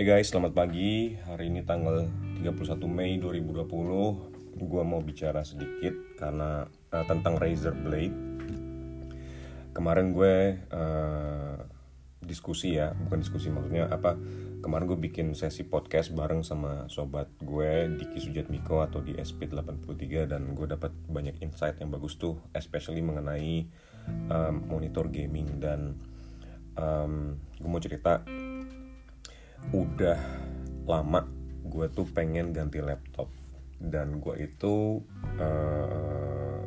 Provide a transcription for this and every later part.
Hey guys, selamat pagi. Hari ini tanggal 31 Mei 2020. Gua mau bicara sedikit karena uh, tentang Razer Blade. Kemarin gue uh, diskusi ya, bukan diskusi maksudnya apa? Kemarin gue bikin sesi podcast bareng sama sobat gue Diki Sujatmiko atau di SP83 dan gue dapat banyak insight yang bagus tuh, especially mengenai um, monitor gaming dan um, gue mau cerita udah lama gue tuh pengen ganti laptop. Dan gue itu uh,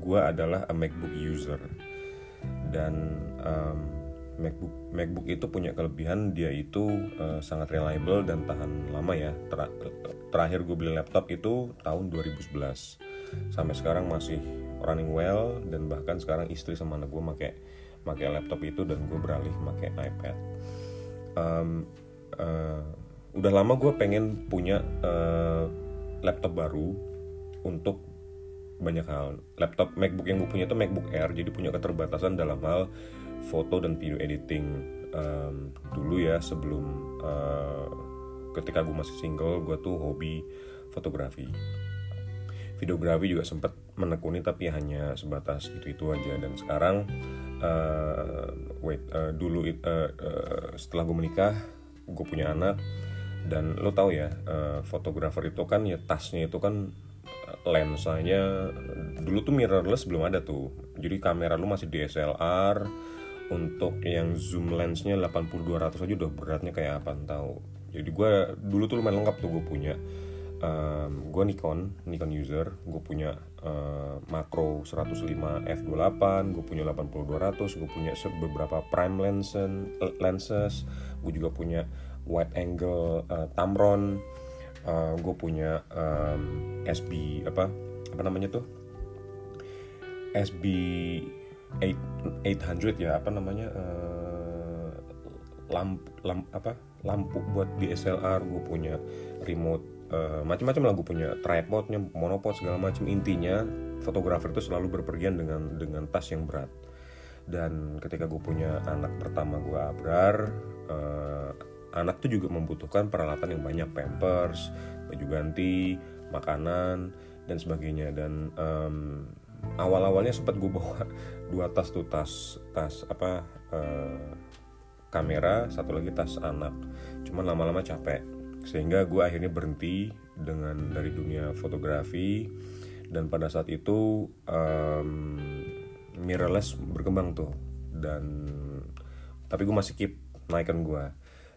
gue adalah a MacBook user. Dan um, MacBook MacBook itu punya kelebihan dia itu uh, sangat reliable dan tahan lama ya. Ter terakhir gue beli laptop itu tahun 2011 sampai sekarang masih running well dan bahkan sekarang istri sama anak gue pakai pakai laptop itu dan gue beralih pakai iPad um, uh, udah lama gue pengen punya uh, laptop baru untuk banyak hal. Laptop MacBook yang gue punya itu MacBook Air jadi punya keterbatasan dalam hal foto dan video editing. Um, dulu ya sebelum uh, ketika gue masih single gue tuh hobi fotografi. Videografi juga sempat menekuni tapi hanya sebatas itu itu aja. Dan sekarang uh, wait uh, dulu uh, uh, setelah gue menikah gue punya anak. Dan lo tau ya fotografer itu kan ya tasnya itu kan lensanya dulu tuh mirrorless belum ada tuh. Jadi kamera lu masih DSLR untuk yang zoom lensnya 80-200 aja udah beratnya kayak apa tahu jadi gue dulu tuh lumayan lengkap tuh gue punya um, gue Nikon Nikon user gue punya uh, makro 105 f28 gue punya 80-200 gue punya beberapa prime lenses lenses gue juga punya wide angle uh, Tamron uh, gue punya um, SB apa apa namanya tuh? SB 8, 800 ya apa namanya uh, lampu lamp apa lampu buat DSLR gue punya remote uh, macam-macam lah gue punya tripodnya monopod segala macam. Intinya fotografer itu selalu berpergian dengan dengan tas yang berat. Dan ketika gue punya anak pertama gue abrar uh, anak tuh juga membutuhkan peralatan yang banyak. Pampers baju ganti makanan dan sebagainya. Dan um, awal-awalnya sempat gue bawa dua tas tuh. Tas tas apa uh, kamera satu lagi tas anak. Cuman lama-lama capek sehingga gue akhirnya berhenti dengan dari dunia fotografi. Dan pada saat itu um, mirrorless berkembang tuh. Dan tapi gue masih keep naikkan gue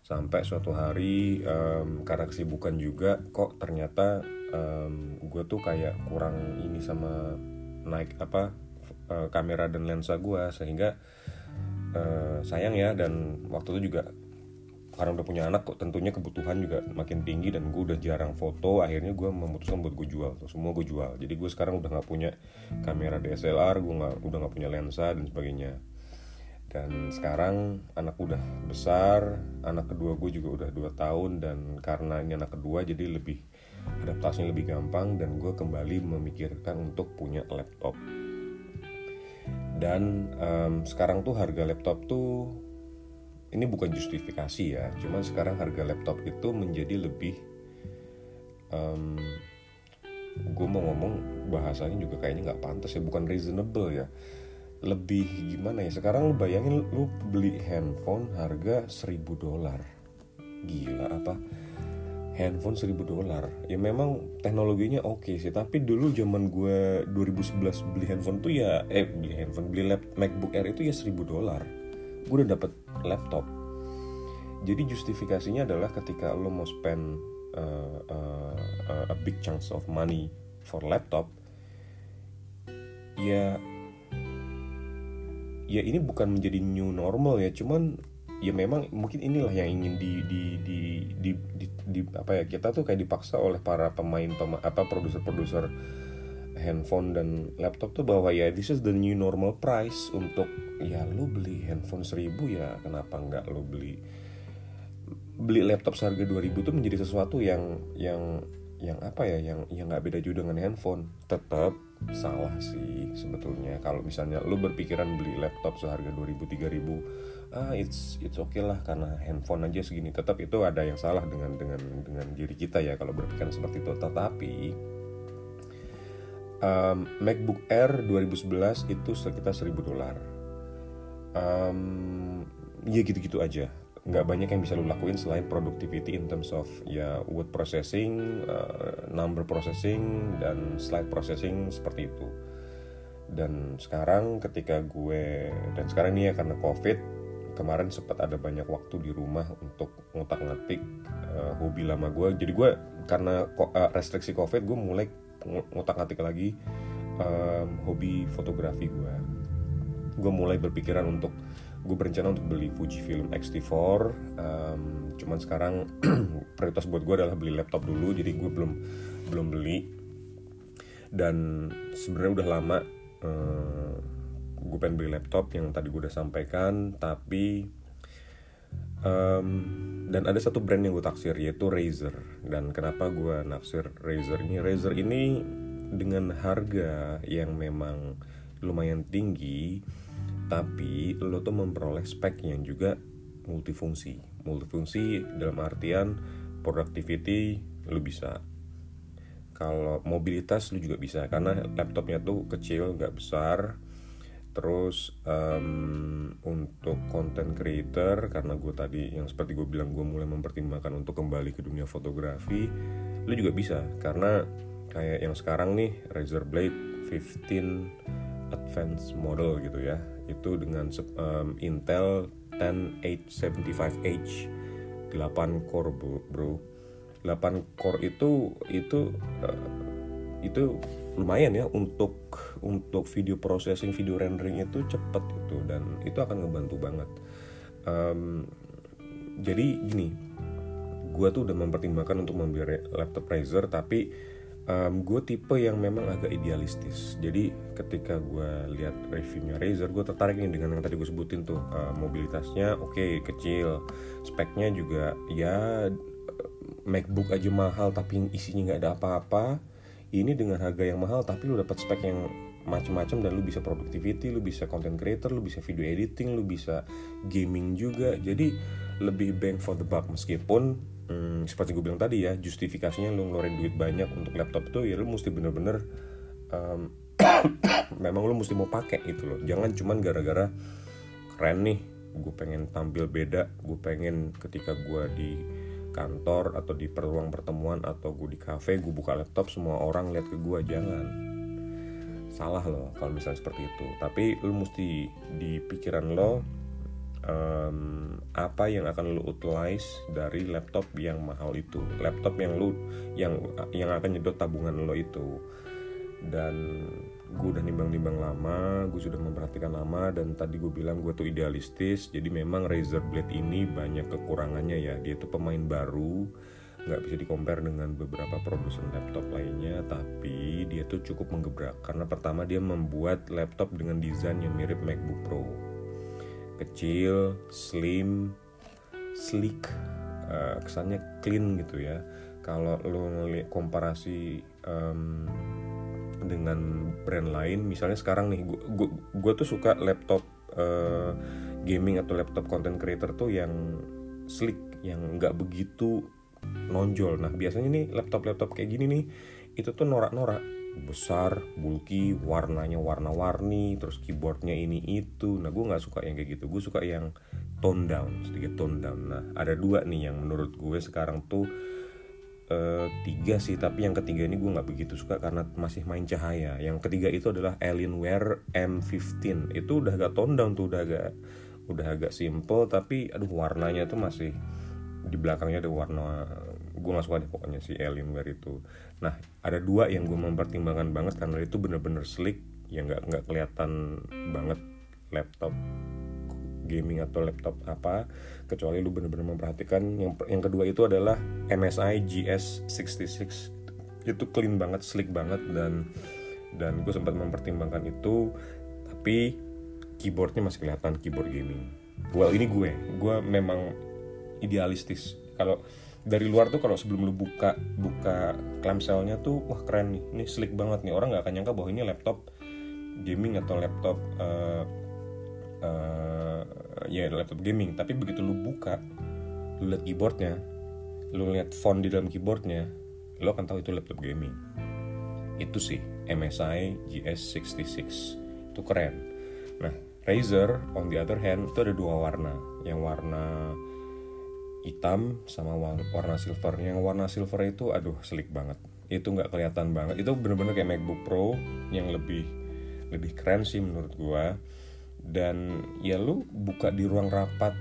sampai suatu hari um, karena kesibukan juga kok ternyata um, gue tuh kayak kurang ini sama naik apa uh, kamera dan lensa gue sehingga uh, sayang ya dan waktu itu juga karena udah punya anak kok tentunya kebutuhan juga makin tinggi dan gue udah jarang foto akhirnya gue memutuskan buat gue jual tuh semua gue jual. Jadi gue sekarang udah nggak punya kamera DSLR gue nggak udah nggak punya lensa dan sebagainya. Dan sekarang anak udah besar anak kedua gue juga udah dua tahun dan karena ini anak kedua jadi lebih adaptasinya lebih gampang dan gue kembali memikirkan untuk punya laptop. Dan um, sekarang tuh harga laptop tuh ini bukan justifikasi ya cuman sekarang harga laptop itu menjadi lebih um, gue mau ngomong bahasanya juga kayaknya nggak pantas ya bukan reasonable ya. Lebih gimana ya sekarang lu bayangin lu beli handphone harga 1000 dolar. Gila apa? Handphone 1000 dolar. Ya memang teknologinya oke okay sih tapi dulu zaman gue 2011 beli handphone tuh ya eh beli handphone beli lap, MacBook Air itu ya 1000 dolar gue udah dapet laptop. Jadi justifikasinya adalah ketika lo mau spend uh, uh, a big chunks of money for laptop ya ya ini bukan menjadi new normal ya. Cuman ya memang mungkin inilah yang ingin di di di di, di, di apa ya kita tuh kayak dipaksa oleh para pemain pema, apa produser-produser handphone dan laptop tuh bahwa ya this is the new normal price untuk ya lo beli handphone seribu ya kenapa nggak lo beli beli laptop seharga 2000 tuh menjadi sesuatu yang yang yang apa ya yang yang nggak beda juga dengan handphone. Tetap salah sih sebetulnya. Kalau misalnya lu berpikiran beli laptop seharga 2000 3000 ah it's it's okay lah karena handphone aja segini. Tetap itu ada yang salah dengan dengan dengan diri kita ya kalau berpikiran seperti itu. Tetapi um, MacBook Air 2011 itu sekitar 1000 dolar um, ya gitu-gitu aja nggak banyak yang bisa lo lakuin selain productivity in terms of ya word processing, uh, number processing dan slide processing seperti itu. Dan sekarang ketika gue dan sekarang ini ya karena covid kemarin sempat ada banyak waktu di rumah untuk ngutak ngatik uh, hobi lama gue. Jadi gue karena uh, restriksi covid gue mulai ngutak ngatik lagi um, hobi fotografi gue. Gue mulai berpikiran untuk gue berencana untuk beli Fujifilm X-T4 um, cuman sekarang prioritas buat gue adalah beli laptop dulu jadi gue belum belum beli dan sebenarnya udah lama uh, gue pengen beli laptop yang tadi gue udah sampaikan tapi um, dan ada satu brand yang gue taksir yaitu Razer. Dan kenapa gue naksir Razer ini? Razer ini dengan harga yang memang lumayan tinggi tapi lo tuh memperoleh spek yang juga multifungsi. Multifungsi dalam artian productivity lo bisa. Kalau mobilitas lo juga bisa karena laptopnya tuh kecil nggak besar terus um, untuk content creator karena gue tadi yang seperti gue bilang gue mulai mempertimbangkan untuk kembali ke dunia fotografi lo juga bisa. Karena kayak yang sekarang nih Razer Blade 15 advanced model gitu ya. Itu dengan um, Intel 10875H 8 core bro, bro. 8 core itu itu uh, itu lumayan ya untuk untuk video processing video rendering itu cepet itu dan itu akan ngebantu banget. Um, jadi gini gue tuh udah mempertimbangkan untuk membeli laptop Razer tapi um, gue tipe yang memang agak idealistis. Jadi ketika gue lihat reviewnya Razer gue tertarik nih dengan yang tadi gue sebutin tuh. Uh, mobilitasnya oke okay, kecil. Speknya juga ya MacBook aja mahal tapi isinya nggak ada apa-apa ini dengan harga yang mahal tapi lu dapat spek yang macam-macam dan lu bisa productivity, lu bisa content creator, lu bisa video editing, lu bisa gaming juga. Jadi lebih bang for the buck meskipun hmm, seperti gue bilang tadi ya justifikasinya lu ngeluarin duit banyak untuk laptop itu ya lu mesti bener-bener um, memang lu mesti mau pakai itu loh jangan cuman gara-gara keren nih gue pengen tampil beda gue pengen ketika gue di kantor atau di ruang pertemuan atau gue di cafe gue buka laptop semua orang lihat ke gue jangan. Salah loh kalau misalnya seperti itu. Tapi lu mesti di pikiran lo um, apa yang akan lu utilize dari laptop yang mahal itu. Laptop yang lu yang yang akan nyedot tabungan lo itu. Dan gue udah nimbang-nimbang lama gue sudah memperhatikan lama dan tadi gue bilang gue tuh idealistis jadi memang Razer Blade ini banyak kekurangannya ya. Dia tuh pemain baru nggak bisa dikompar dengan beberapa produsen laptop lainnya tapi dia tuh cukup menggebrak. Karena pertama dia membuat laptop dengan desain yang mirip MacBook Pro. Kecil, slim, sleek, uh, kesannya clean gitu ya. Kalau lo ngeliat komparasi um, dengan brand lain, misalnya sekarang nih, gue tuh suka laptop uh, gaming atau laptop content creator tuh yang sleek, yang nggak begitu nonjol. Nah biasanya nih laptop-laptop kayak gini nih, itu tuh norak-norak besar, bulky, warnanya warna-warni, terus keyboardnya ini itu. Nah gue nggak suka yang kayak gitu. Gue suka yang tone down, sedikit tone down. Nah ada dua nih yang menurut gue sekarang tuh uh, tiga sih, tapi yang ketiga ini gue nggak begitu suka karena masih main cahaya. Yang ketiga itu adalah Alienware M15. Itu udah agak tone down tuh, udah agak udah agak simple, tapi aduh warnanya tuh masih di belakangnya ada warna gue gak suka deh pokoknya si Alienware itu nah ada dua yang gue mempertimbangkan banget karena itu bener-bener slick yang nggak nggak kelihatan banget laptop gaming atau laptop apa kecuali lu bener-bener memperhatikan. Yang yang kedua itu adalah MSI GS66 itu clean banget slick banget dan dan gue sempat mempertimbangkan itu tapi keyboardnya masih kelihatan keyboard gaming. Well ini gue. Gue memang idealistis. Kalau dari luar tuh kalau sebelum lu buka buka clamshellnya tuh wah keren nih. Ini slick banget nih. Orang nggak akan nyangka bahwa ini laptop gaming atau laptop uh, uh, ya laptop gaming. Tapi begitu lu buka lu lihat keyboardnya lu lihat font di dalam keyboardnya lu akan tahu itu laptop gaming. Itu sih MSI GS66 itu keren. Nah Razer on the other hand itu ada dua warna. Yang warna hitam sama warna silver. Yang warna silver itu aduh selik banget. Itu nggak kelihatan banget. Itu bener-bener kayak MacBook Pro yang lebih lebih keren sih menurut gua dan ya lu buka di ruang rapat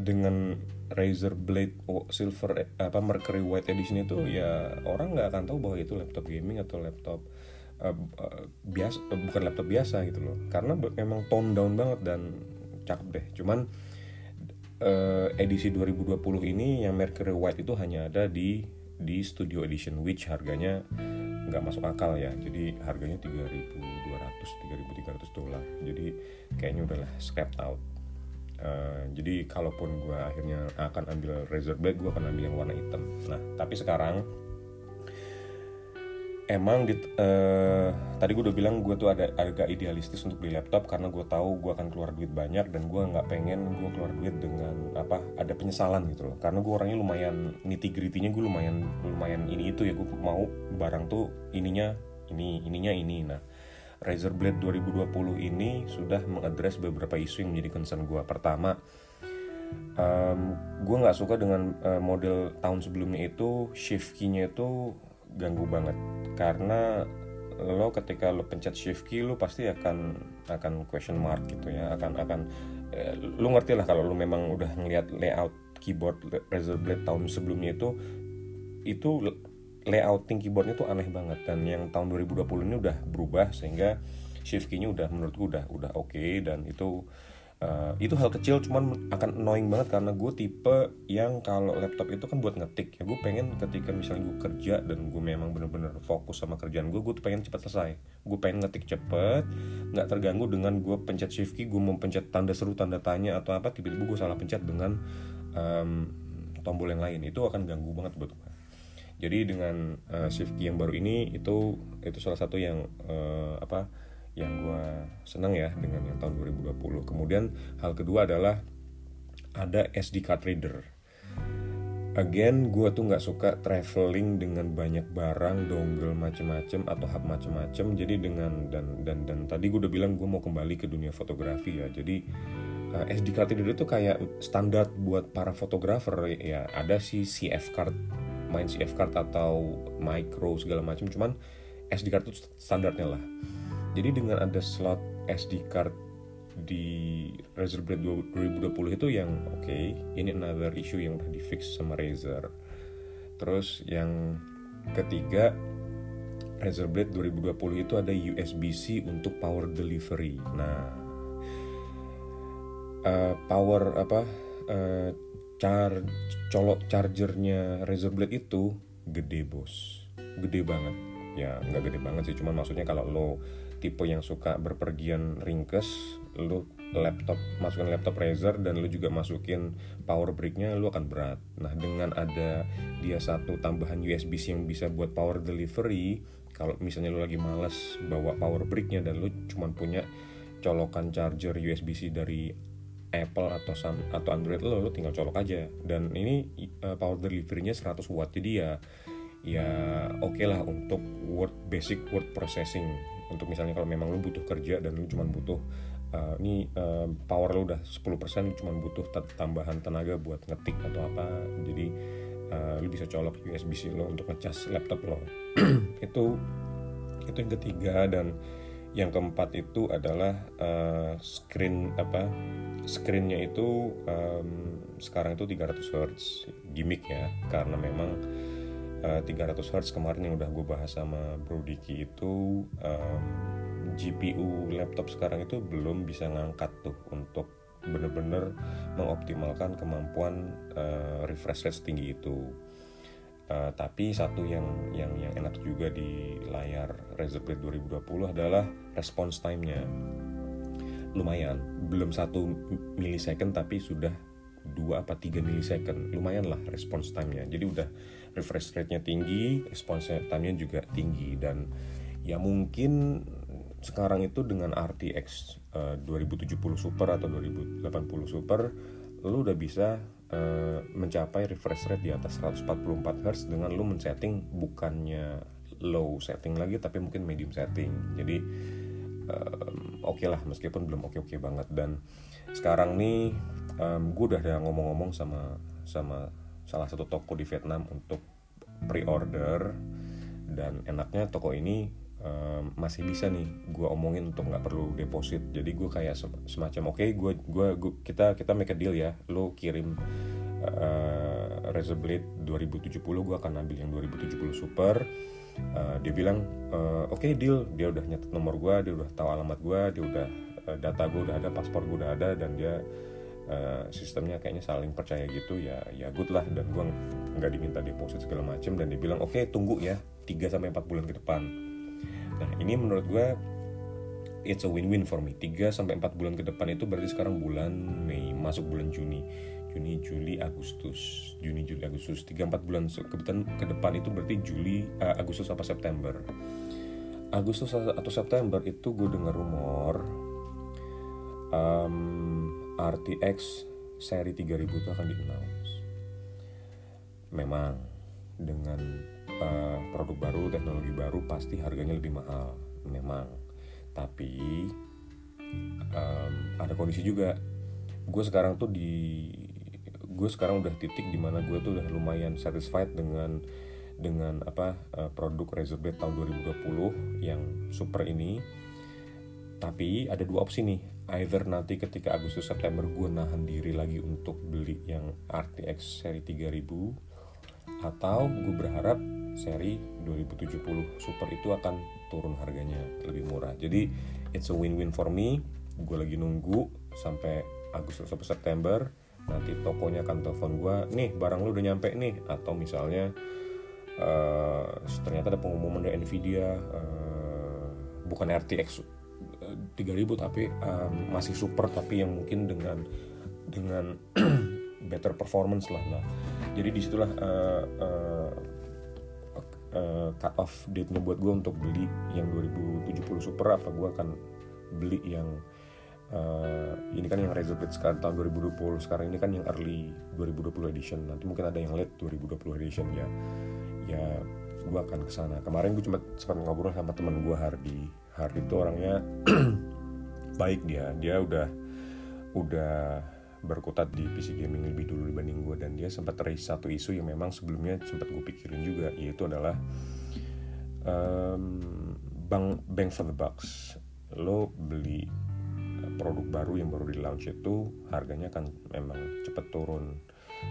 dengan Razer Blade Silver apa Mercury White Edition itu ya orang nggak akan tahu bahwa itu laptop gaming atau laptop uh, uh, biasa uh, bukan laptop biasa gitu loh. Karena memang tone down banget dan cakep deh. Cuman uh, edisi 2020 ini yang Mercury White itu hanya ada di di Studio Edition which harganya nggak masuk akal ya. Jadi harganya 3.200 3.300 dolar. Jadi kayaknya udahlah scrapped out. Uh, jadi kalaupun gue akhirnya akan ambil Razer Blade gue akan ambil yang warna hitam. Nah tapi sekarang emang di, uh, tadi gue udah bilang gue tuh ada agak idealistis untuk beli laptop karena gue tahu gue akan keluar duit banyak dan gue nggak pengen gue keluar duit dengan apa ada penyesalan gitu loh. Karena gue orangnya lumayan nitty gritty-nya gue lumayan lumayan ini itu ya gue mau barang tuh ininya ini ininya ini. Nah Razer Blade 2020 ini sudah mengadres beberapa isu yang menjadi concern gue pertama um, gue nggak suka dengan uh, model tahun sebelumnya itu shift key-nya itu ganggu banget. Karena lo ketika lo pencet shift key lo pasti akan akan question mark gitu ya. Akan akan eh, lo ngerti lah kalau lo memang udah ngeliat layout keyboard Razer Blade tahun sebelumnya itu itu layouting keyboardnya tuh aneh banget. Dan yang tahun 2020 ini udah berubah sehingga shift key-nya udah menurutku udah udah oke okay, dan itu Uh, itu hal kecil cuman akan annoying banget karena gue tipe yang kalau laptop itu kan buat ngetik. Ya gue pengen ketika misalnya gue kerja dan gue memang bener-bener fokus sama kerjaan gue gue tuh pengen cepat selesai. Gue pengen ngetik cepet nggak terganggu dengan gue pencet shift key gue mau pencet tanda seru tanda tanya atau apa tiba-tiba gue salah pencet dengan um, tombol yang lain. Itu akan ganggu banget buat gue jadi dengan uh, shift key yang baru ini itu itu salah satu yang uh, apa yang gue senang ya dengan yang tahun 2020 kemudian hal kedua adalah ada SD card reader. Again gue tuh nggak suka traveling dengan banyak barang dongle macem-macem atau hub macem-macem. Jadi dengan dan dan dan tadi gue udah bilang gue mau kembali ke dunia fotografi ya. Jadi uh, eh, SD card reader itu kayak standar buat para fotografer. Ya ada sih CF card main CF card atau micro segala macam cuman SD card itu standarnya lah jadi dengan ada slot SD card di Razer Blade 2020 itu yang oke okay, ini another issue yang udah di fix sama Razer. Terus yang ketiga Razer Blade 2020 itu ada USB-C untuk power delivery. Nah uh, power apa uh, char colok chargernya Razer Blade itu gede bos. Gede banget. Ya nggak gede banget sih cuman maksudnya kalau lo tipe yang suka berpergian ringkes lu laptop masukin laptop Razer dan lu juga masukin power bricknya lu akan berat. Nah dengan ada dia satu tambahan USB-C yang bisa buat power delivery kalau misalnya lu lagi males bawa power bricknya dan lu cuma punya colokan charger USB-C dari Apple atau Sam, atau Android lo, lo tinggal colok aja. Dan ini uh, power deliverynya 100 watt jadi ya ya oke okay lah untuk word basic word processing untuk misalnya kalau memang lu butuh kerja dan lu cuma butuh uh, ini uh, power lu udah 10% cuma butuh tambahan tenaga buat ngetik atau apa jadi uh, lu bisa colok USB-C lo untuk ngecas laptop lo. Itu itu yang ketiga dan yang keempat itu adalah uh, screen apa screennya itu um, sekarang itu 300 Hz gimmick ya karena memang 300 eh, Hz kemarin yang udah gue bahas sama Bro Diki itu um, GPU laptop sekarang itu belum bisa ngangkat tuh untuk bener-bener mengoptimalkan kemampuan uh, refresh rate setinggi itu. Uh, tapi satu yang yang yang enak juga di layar Razer Blade 2020 adalah response time-nya. Lumayan belum satu milisecond tapi sudah 2 apa 3 milisecond. Lumayan lah response time-nya. Jadi udah refresh rate-nya tinggi response time-nya juga tinggi. Dan ya mungkin sekarang itu dengan RTX uh, 2070 Super atau 2080 Super lu udah bisa uh, mencapai refresh rate di atas 144 Hz dengan lu men-setting bukannya low setting lagi tapi mungkin medium setting. Jadi um, oke okay lah meskipun belum oke oke banget. Dan sekarang nih um, gue udah ada ngomong-ngomong sama sama salah satu toko di Vietnam untuk pre-order. Dan enaknya toko ini um, masih bisa nih gue omongin untuk nggak perlu deposit. Jadi gue kayak semacam oke okay, gue gue kita kita make a deal ya. Lo kirim uh, Razer Blade 2070 gue akan ambil yang 2070 Super. Uh, dia bilang uh, oke okay, deal. Dia udah nyatet nomor gue dia udah tahu alamat gue dia udah uh, data gue udah ada paspor gue udah ada dan dia uh, sistemnya kayaknya saling percaya gitu ya ya good lah. Dan gue nggak diminta deposit segala macem dan dia bilang oke okay, tunggu ya 3 sampai empat bulan ke depan. Nah ini menurut gue it's a win-win for me. 3 sampai 4 bulan ke depan itu berarti sekarang bulan Mei masuk bulan Juni. Juni, Juli, Agustus, Juni, Juli, Agustus, 3-4 bulan ke depan, ke depan itu berarti Juli, uh, Agustus apa September. Agustus atau September itu gue dengar rumor um, RTX seri 3000 itu akan di announce. Memang dengan uh, produk baru, teknologi baru pasti harganya lebih mahal, memang. Tapi um, ada kondisi juga. Gue sekarang tuh di gue sekarang udah titik di mana gue tuh udah lumayan satisfied dengan dengan apa uh, produk Razer Blade tahun 2020 yang super ini tapi ada dua opsi nih either nanti ketika Agustus September gue nahan diri lagi untuk beli yang RTX seri 3000 atau gue berharap seri 2070 super itu akan turun harganya lebih murah. Jadi it's a win-win for me. Gue lagi nunggu sampai Agustus sampai September. Nanti tokonya akan telepon gue nih barang lu udah nyampe nih. Atau misalnya uh, ternyata ada pengumuman dari Nvidia uh, bukan RTX 3000 tapi um, masih super tapi yang mungkin dengan dengan better performance lah nah. Jadi di situlah uh, uh, uh, cut off date-nya buat gue untuk beli yang 2070 super apa gue akan beli yang uh, ini kan yang Blade sekarang tahun 2020 sekarang ini kan yang early 2020 edition. Nanti mungkin ada yang late 2020 edition ya. Ya gue akan ke sana kemarin gue cuma sempat ngobrol sama teman gue Hardy Hardy itu orangnya baik dia. Dia udah udah berkutat di PC gaming lebih dulu dibanding gue dan dia sempat raise satu isu yang memang sebelumnya sempat gue pikirin juga yaitu adalah um, bang bang for the bucks. Lo beli produk baru yang baru di launch itu harganya kan memang cepet turun.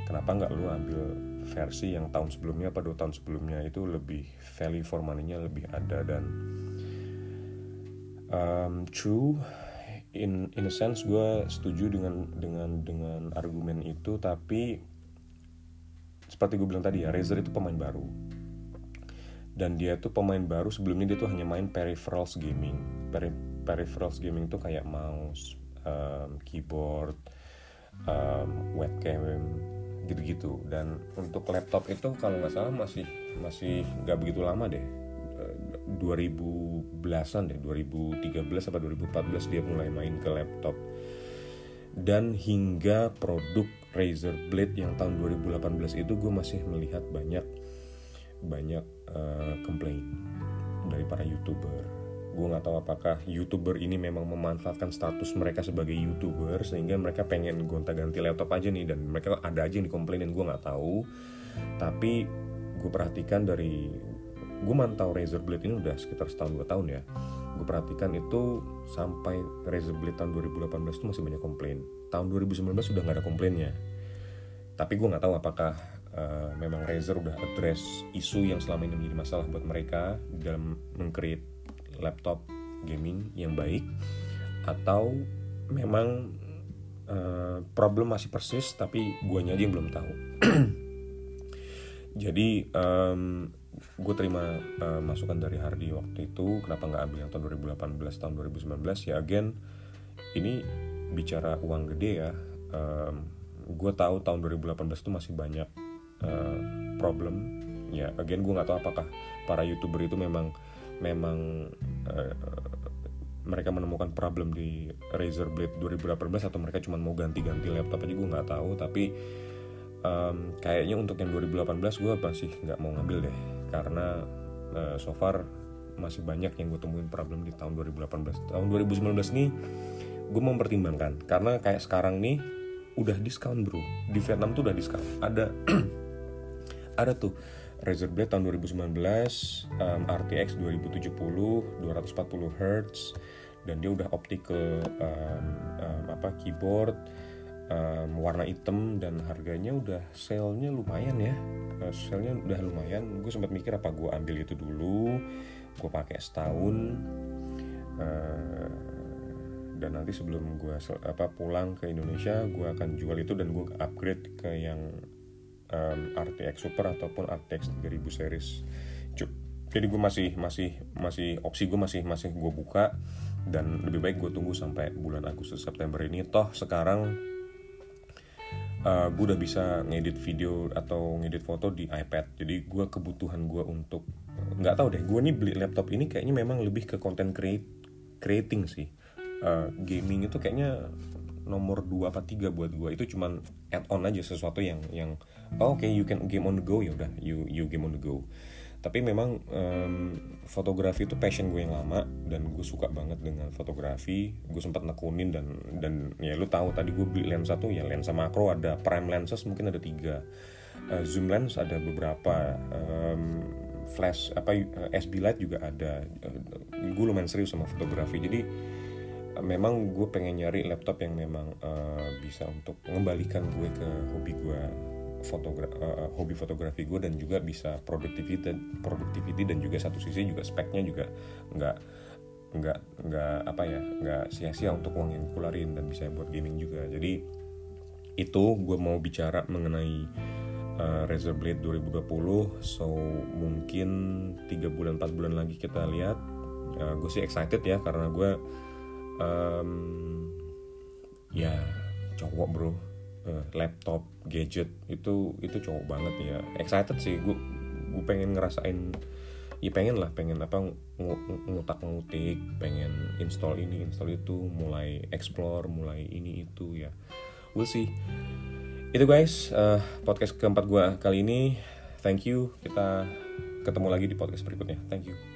Kenapa nggak lu ambil versi yang tahun sebelumnya apa dua tahun sebelumnya itu lebih value for money-nya lebih ada dan um, true. In in a sense gue setuju dengan dengan dengan argumen itu tapi seperti gue bilang tadi ya Razer itu pemain baru. Dan dia tuh pemain baru sebelumnya dia tuh hanya main peripherals gaming. Peripherals gaming tuh kayak mouse, um, keyboard, um, webcam, gitu-gitu. Dan untuk laptop itu kalau nggak salah masih masih nggak begitu lama deh. 2010-an deh, 2013 atau 2014 dia mulai main ke laptop. Dan hingga produk Razer Blade yang tahun 2018 itu gue masih melihat banyak banyak uh, komplain dari para youtuber gue nggak tahu apakah youtuber ini memang memanfaatkan status mereka sebagai youtuber sehingga mereka pengen gonta-ganti laptop aja nih dan mereka ada aja yang dikomplainin gue nggak tahu. Tapi gue perhatikan dari gue mantau Razer Blade ini udah sekitar setahun dua tahun ya. Gue perhatikan itu sampai Razer Blade tahun 2018 itu masih banyak komplain. Tahun 2019 sudah nggak ada komplainnya. Tapi gue nggak tahu apakah uh, memang Razer udah address isu yang selama ini menjadi masalah buat mereka dalam mengcreate laptop gaming yang baik atau memang uh, problem masih persis tapi guanya aja yang belum tahu. Jadi um, gue terima uh, masukan dari Hardy waktu itu kenapa nggak ambil yang tahun 2018 tahun 2019 ya again ini bicara uang gede ya. Um, gue tahu tahun 2018 itu masih banyak uh, problem. Ya again gue nggak tahu apakah para youtuber itu memang memang uh, mereka menemukan problem di Razer Blade 2018 atau mereka cuma mau ganti-ganti laptop aja gue nggak tahu. Tapi um, kayaknya untuk yang 2018 gue masih nggak mau ngambil deh. Karena uh, so far masih banyak yang gue temuin problem di tahun 2018 tahun 2019 nih gue mempertimbangkan. Karena kayak sekarang nih udah diskon bro. Di Vietnam tuh udah diskon ada ada tuh Razer Blade tahun 2019 um, RTX 2070 240 Hz dan dia udah optical um, um, apa keyboard um, warna hitam dan harganya udah sale-nya lumayan ya. Uh, sale-nya udah lumayan. Gue sempat mikir apa gue ambil itu dulu gue pakai setahun uh, dan nanti sebelum gue apa pulang ke Indonesia gue akan jual itu dan gue upgrade ke yang um, RTX Super ataupun RTX 3000 series. Jadi gue masih masih masih opsi gue masih masih gue buka dan lebih baik gue tunggu sampai bulan Agustus September ini. Toh sekarang uh, gue udah bisa ngedit video atau ngedit foto di iPad. Jadi gue kebutuhan gue untuk nggak tahu deh gue nih beli laptop ini kayaknya memang lebih ke content create creating sih. Uh, gaming itu kayaknya nomor 2 apa 3 buat gue itu cuman add on aja sesuatu yang yang oh, oke okay, you can game on the go ya udah you you game on the go. Tapi memang um, fotografi itu passion gue yang lama dan gue suka banget dengan fotografi. Gue sempat nekunin dan dan ya lu tahu tadi gue beli lensa tuh ya lensa makro ada prime lenses mungkin ada tiga. Uh, zoom lens ada beberapa um, flash apa uh, SB light juga ada. Uh, gue lumayan serius sama fotografi. Jadi memang gue pengen nyari laptop yang memang uh, bisa untuk mengembalikan gue ke hobi gue fotogra uh, hobi fotografi gue dan juga bisa productivity dan productivity dan juga satu sisi juga speknya juga nggak nggak nggak apa ya nggak sia-sia untuk uang yang keluarin dan bisa buat gaming juga. Jadi itu gue mau bicara mengenai uh, Razer Blade 2020 so mungkin tiga bulan 4 bulan lagi kita lihat. Uh, gue sih excited ya karena gue um, ya cowok bro. Uh, laptop gadget itu itu cowok banget ya. Excited sih gue gue pengen ngerasain ya pengen lah pengen apa ngutak ngutik pengen install ini install itu mulai explore mulai ini itu ya. We'll see. Itu guys uh, podcast keempat gue kali ini. Thank you. Kita ketemu lagi di podcast berikutnya. Thank you